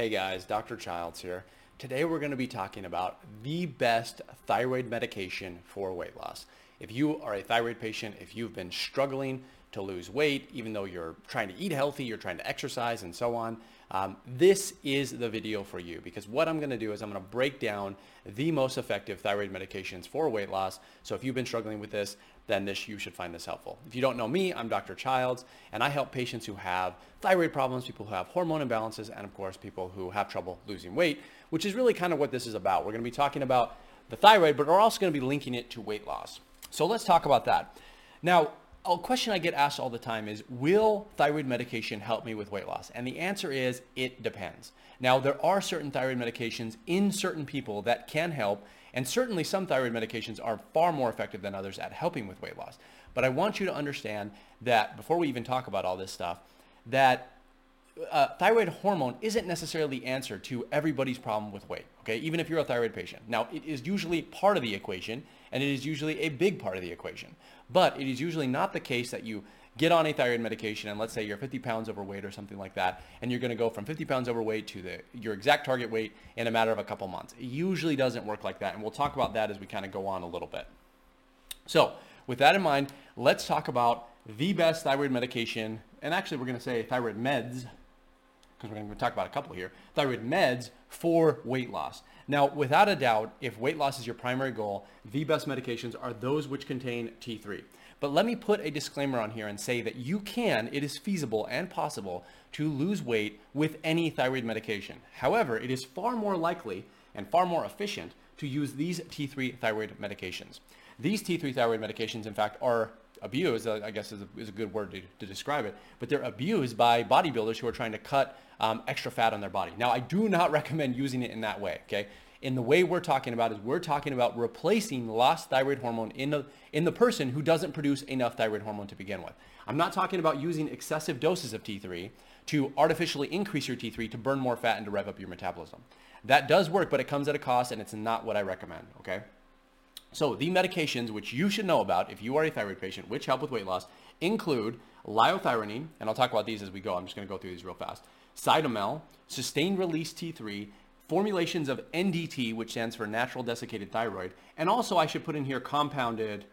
Hey guys, Dr. Childs here. Today we're going to be talking about the best thyroid medication for weight loss. If you are a thyroid patient, if you've been struggling to lose weight, even though you're trying to eat healthy, you're trying to exercise and so on, um, this is the video for you because what I'm going to do is I'm going to break down the most effective thyroid medications for weight loss. So if you've been struggling with this, then this you should find this helpful. If you don't know me, I'm Dr. Childs, and I help patients who have thyroid problems, people who have hormone imbalances, and of course, people who have trouble losing weight, which is really kind of what this is about. We're going to be talking about the thyroid, but we're also going to be linking it to weight loss. So let's talk about that. Now, a question I get asked all the time is, will thyroid medication help me with weight loss? And the answer is, it depends. Now, there are certain thyroid medications in certain people that can help, and certainly some thyroid medications are far more effective than others at helping with weight loss. But I want you to understand that before we even talk about all this stuff, that uh, thyroid hormone isn't necessarily the answer to everybody's problem with weight, okay? Even if you're a thyroid patient. Now, it is usually part of the equation, and it is usually a big part of the equation. But it is usually not the case that you get on a thyroid medication and let's say you're 50 pounds overweight or something like that, and you're going to go from 50 pounds overweight to the, your exact target weight in a matter of a couple months. It usually doesn't work like that, and we'll talk about that as we kind of go on a little bit. So with that in mind, let's talk about the best thyroid medication, and actually we're going to say thyroid meds, because we're going to talk about a couple here, thyroid meds for weight loss. Now, without a doubt, if weight loss is your primary goal, the best medications are those which contain T3. But let me put a disclaimer on here and say that you can, it is feasible and possible to lose weight with any thyroid medication. However, it is far more likely and far more efficient to use these T3 thyroid medications. These T3 thyroid medications, in fact, are abused, uh, I guess is a, is a good word to, to, describe it, but they're abused by bodybuilders who are trying to cut um, extra fat on their body. Now, I do not recommend using it in that way, okay? In the way we're talking about is we're talking about replacing lost thyroid hormone in the, in the person who doesn't produce enough thyroid hormone to begin with. I'm not talking about using excessive doses of T3 to artificially increase your T3 to burn more fat and to rev up your metabolism. That does work, but it comes at a cost and it's not what I recommend, okay? So the medications which you should know about if you are a thyroid patient, which help with weight loss, include liothyronine, and I'll talk about these as we go. I'm just going to go through these real fast. Cytomel, sustained release T3, formulations of NDT, which stands for natural desiccated thyroid, and also I should put in here compounded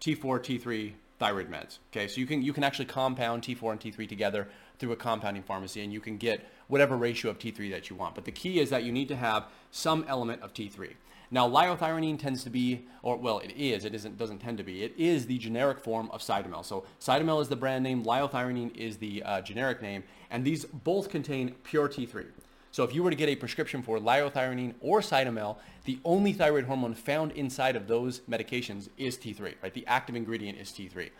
T4, T3 thyroid meds. Okay, so you can you can actually compound T4 and T3 together through a compounding pharmacy, and you can get whatever ratio of T3 that you want. But the key is that you need to have some element of T3. Now, liothyronine tends to be, or well, it is, it isn't, doesn't tend to be, it is the generic form of Cytomel. So Cytomel is the brand name, liothyronine is the uh, generic name, and these both contain pure T3. So if you were to get a prescription for liothyronine or Cytomel, the only thyroid hormone found inside of those medications is T3, right? The active ingredient is T3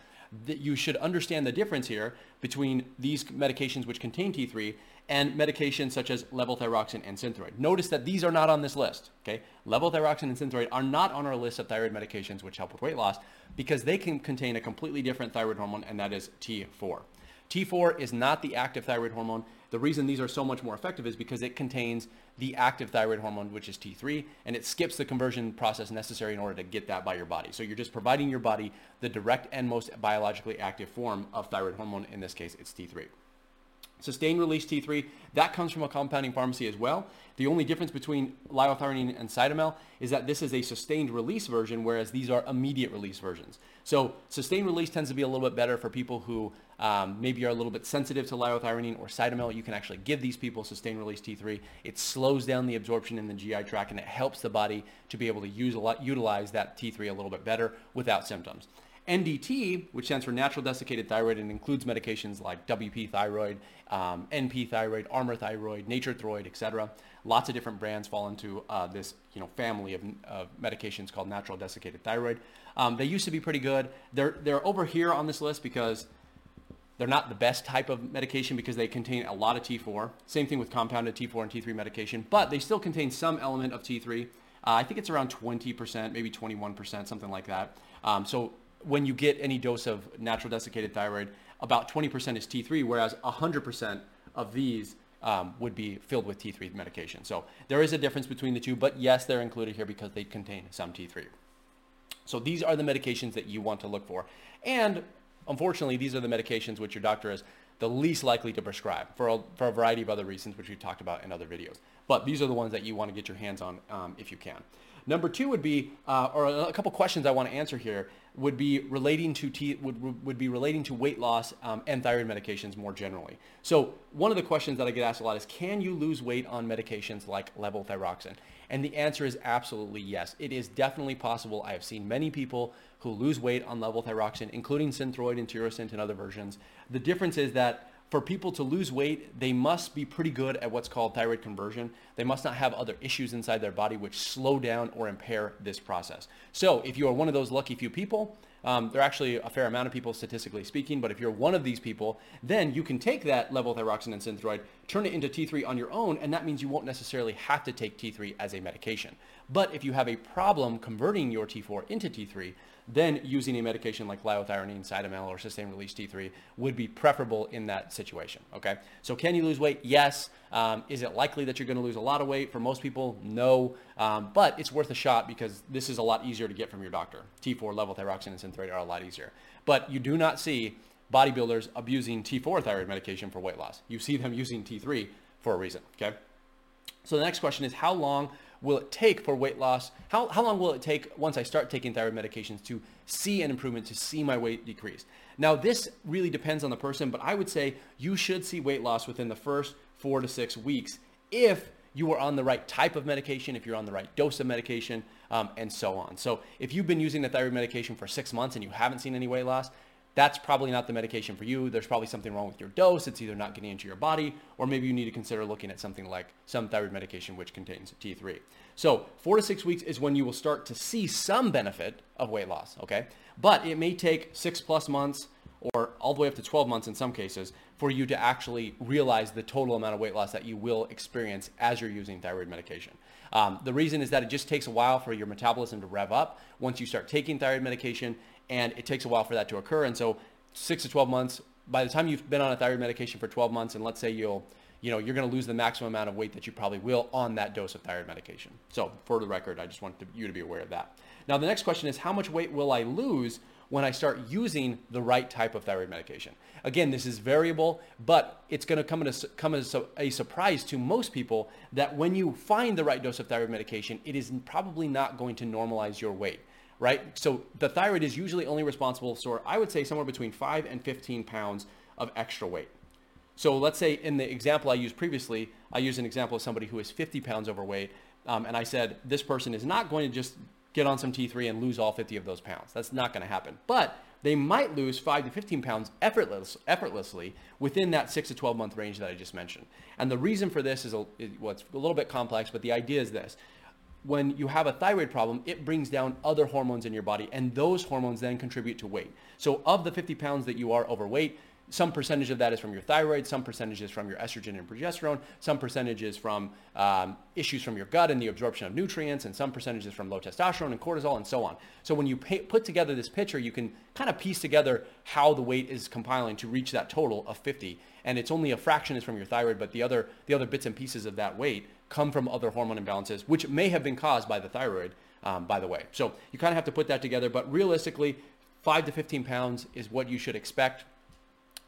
that you should understand the difference here between these medications which contain T3 and medications such as levothyroxine and synthroid. Notice that these are not on this list, okay? Levothyroxine and synthroid are not on our list of thyroid medications which help with weight loss because they can contain a completely different thyroid hormone and that is T4. T4 is not the active thyroid hormone. The reason these are so much more effective is because it contains the active thyroid hormone, which is T3, and it skips the conversion process necessary in order to get that by your body. So you're just providing your body the direct and most biologically active form of thyroid hormone. In this case, it's T3. Sustained release T3, that comes from a compounding pharmacy as well. The only difference between liothyronine and Cytomel is that this is a sustained release version, whereas these are immediate release versions. So sustained release tends to be a little bit better for people who um, maybe are a little bit sensitive to liothyronine or Cytomel. You can actually give these people sustained release T3. It slows down the absorption in the GI tract and it helps the body to be able to use a lot, utilize that T3 a little bit better without symptoms. NDT, which stands for natural desiccated thyroid and includes medications like WP thyroid, um, NP thyroid, Armour thyroid, Nature thyroid, etc. Lots of different brands fall into uh, this you know family of, of, medications called natural desiccated thyroid. Um, they used to be pretty good. They're they're over here on this list because they're not the best type of medication because they contain a lot of T4. Same thing with compounded T4 and T3 medication, but they still contain some element of T3. Uh, I think it's around 20%, maybe 21%, something like that. Um, so when you get any dose of natural desiccated thyroid, about 20% is T3, whereas 100% of these um, would be filled with T3 medication. So there is a difference between the two, but yes, they're included here because they contain some T3. So these are the medications that you want to look for. And unfortunately, these are the medications which your doctor is the least likely to prescribe for a, for a variety of other reasons, which we've talked about in other videos. But these are the ones that you want to get your hands on um, if you can. Number two would be, uh, or a couple questions I want to answer here would be relating to would, would be relating to weight loss um, and thyroid medications more generally. So one of the questions that I get asked a lot is, can you lose weight on medications like levothyroxine? And the answer is absolutely yes. It is definitely possible. I have seen many people who lose weight on levothyroxine, including Synthroid and Tirosint and other versions. The difference is that for people to lose weight, they must be pretty good at what's called thyroid conversion. They must not have other issues inside their body which slow down or impair this process. So if you are one of those lucky few people, um, there are actually a fair amount of people statistically speaking, but if you're one of these people, then you can take that levothyroxine and synthroid, turn it into T3 on your own, and that means you won't necessarily have to take T3 as a medication. But if you have a problem converting your T4 into T3, then using a medication like liothyronine, Cytomel, or sustained release T3 would be preferable in that situation. Okay. So can you lose weight? Yes. Um, is it likely that you're going to lose a lot of weight? For most people, no. Um, but it's worth a shot because this is a lot easier to get from your doctor. T4, levothyroxine and synthroid are a lot easier. But you do not see bodybuilders abusing T4 thyroid medication for weight loss. You see them using T3 for a reason. Okay. So the next question is how long will it take for weight loss? How, how long will it take once I start taking thyroid medications to see an improvement, to see my weight decrease? Now, this really depends on the person, but I would say you should see weight loss within the first four to six weeks if you are on the right type of medication, if you're on the right dose of medication, um, and so on. So if you've been using the thyroid medication for six months and you haven't seen any weight loss, that's probably not the medication for you. There's probably something wrong with your dose. It's either not getting into your body, or maybe you need to consider looking at something like some thyroid medication which contains T3. So four to six weeks is when you will start to see some benefit of weight loss, okay? But it may take six plus months or all the way up to 12 months in some cases for you to actually realize the total amount of weight loss that you will experience as you're using thyroid medication. Um, the reason is that it just takes a while for your metabolism to rev up once you start taking thyroid medication and it takes a while for that to occur. And so six to 12 months, by the time you've been on a thyroid medication for 12 months, and let's say you'll, you know, you're going to lose the maximum amount of weight that you probably will on that dose of thyroid medication. So for the record, I just want to, you to be aware of that. Now, the next question is how much weight will I lose when I start using the right type of thyroid medication. Again, this is variable, but it's going to come, as, come as a surprise to most people that when you find the right dose of thyroid medication, it is probably not going to normalize your weight right? So the thyroid is usually only responsible for, I would say, somewhere between 5 and 15 pounds of extra weight. So let's say in the example I used previously, I used an example of somebody who is 50 pounds overweight, um, and I said this person is not going to just get on some T3 and lose all 50 of those pounds. That's not going to happen. But they might lose 5 to 15 pounds effortless, effortlessly within that 6 to 12 month range that I just mentioned. And the reason for this is, a, well, it's a little bit complex, but the idea is this when you have a thyroid problem, it brings down other hormones in your body, and those hormones then contribute to weight. So, of the 50 pounds that you are overweight, some percentage of that is from your thyroid, some percentage is from your estrogen and progesterone, some percentage is from um, issues from your gut and the absorption of nutrients, and some percentage is from low testosterone and cortisol and so on. So when you pay, put together this picture, you can kind of piece together how the weight is compiling to reach that total of 50. And it's only a fraction is from your thyroid, but the other, the other bits and pieces of that weight come from other hormone imbalances, which may have been caused by the thyroid, um, by the way. So you kind of have to put that together. But realistically, 5 to 15 pounds is what you should expect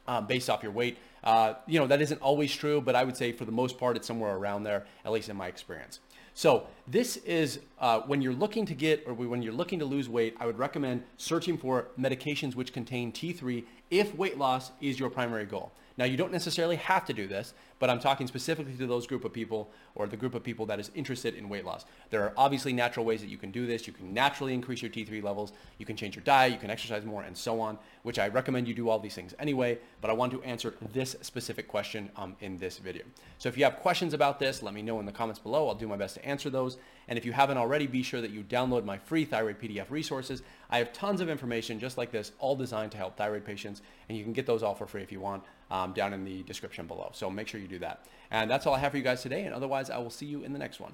uh, based off your weight. Uh, you know, that isn't always true, but I would say for the most part, it's somewhere around there, at least in my experience. So this is uh, when you're looking to get or when you're looking to lose weight, I would recommend searching for medications which contain T3 if weight loss is your primary goal. Now, you don't necessarily have to do this, but I'm talking specifically to those group of people or the group of people that is interested in weight loss. There are obviously natural ways that you can do this. You can naturally increase your T3 levels. You can change your diet. You can exercise more and so on, which I recommend you do all these things anyway, but I want to answer this specific question um, in this video. So if you have questions about this, let me know in the comments below. I'll do my best to answer those. And if you haven't already, be sure that you download my free thyroid PDF resources. I have tons of information just like this, all designed to help thyroid patients, and you can get those all for free if you want um, down in the description below. So make sure you do that. And that's all I have for you guys today. And otherwise, I will see you in the next one.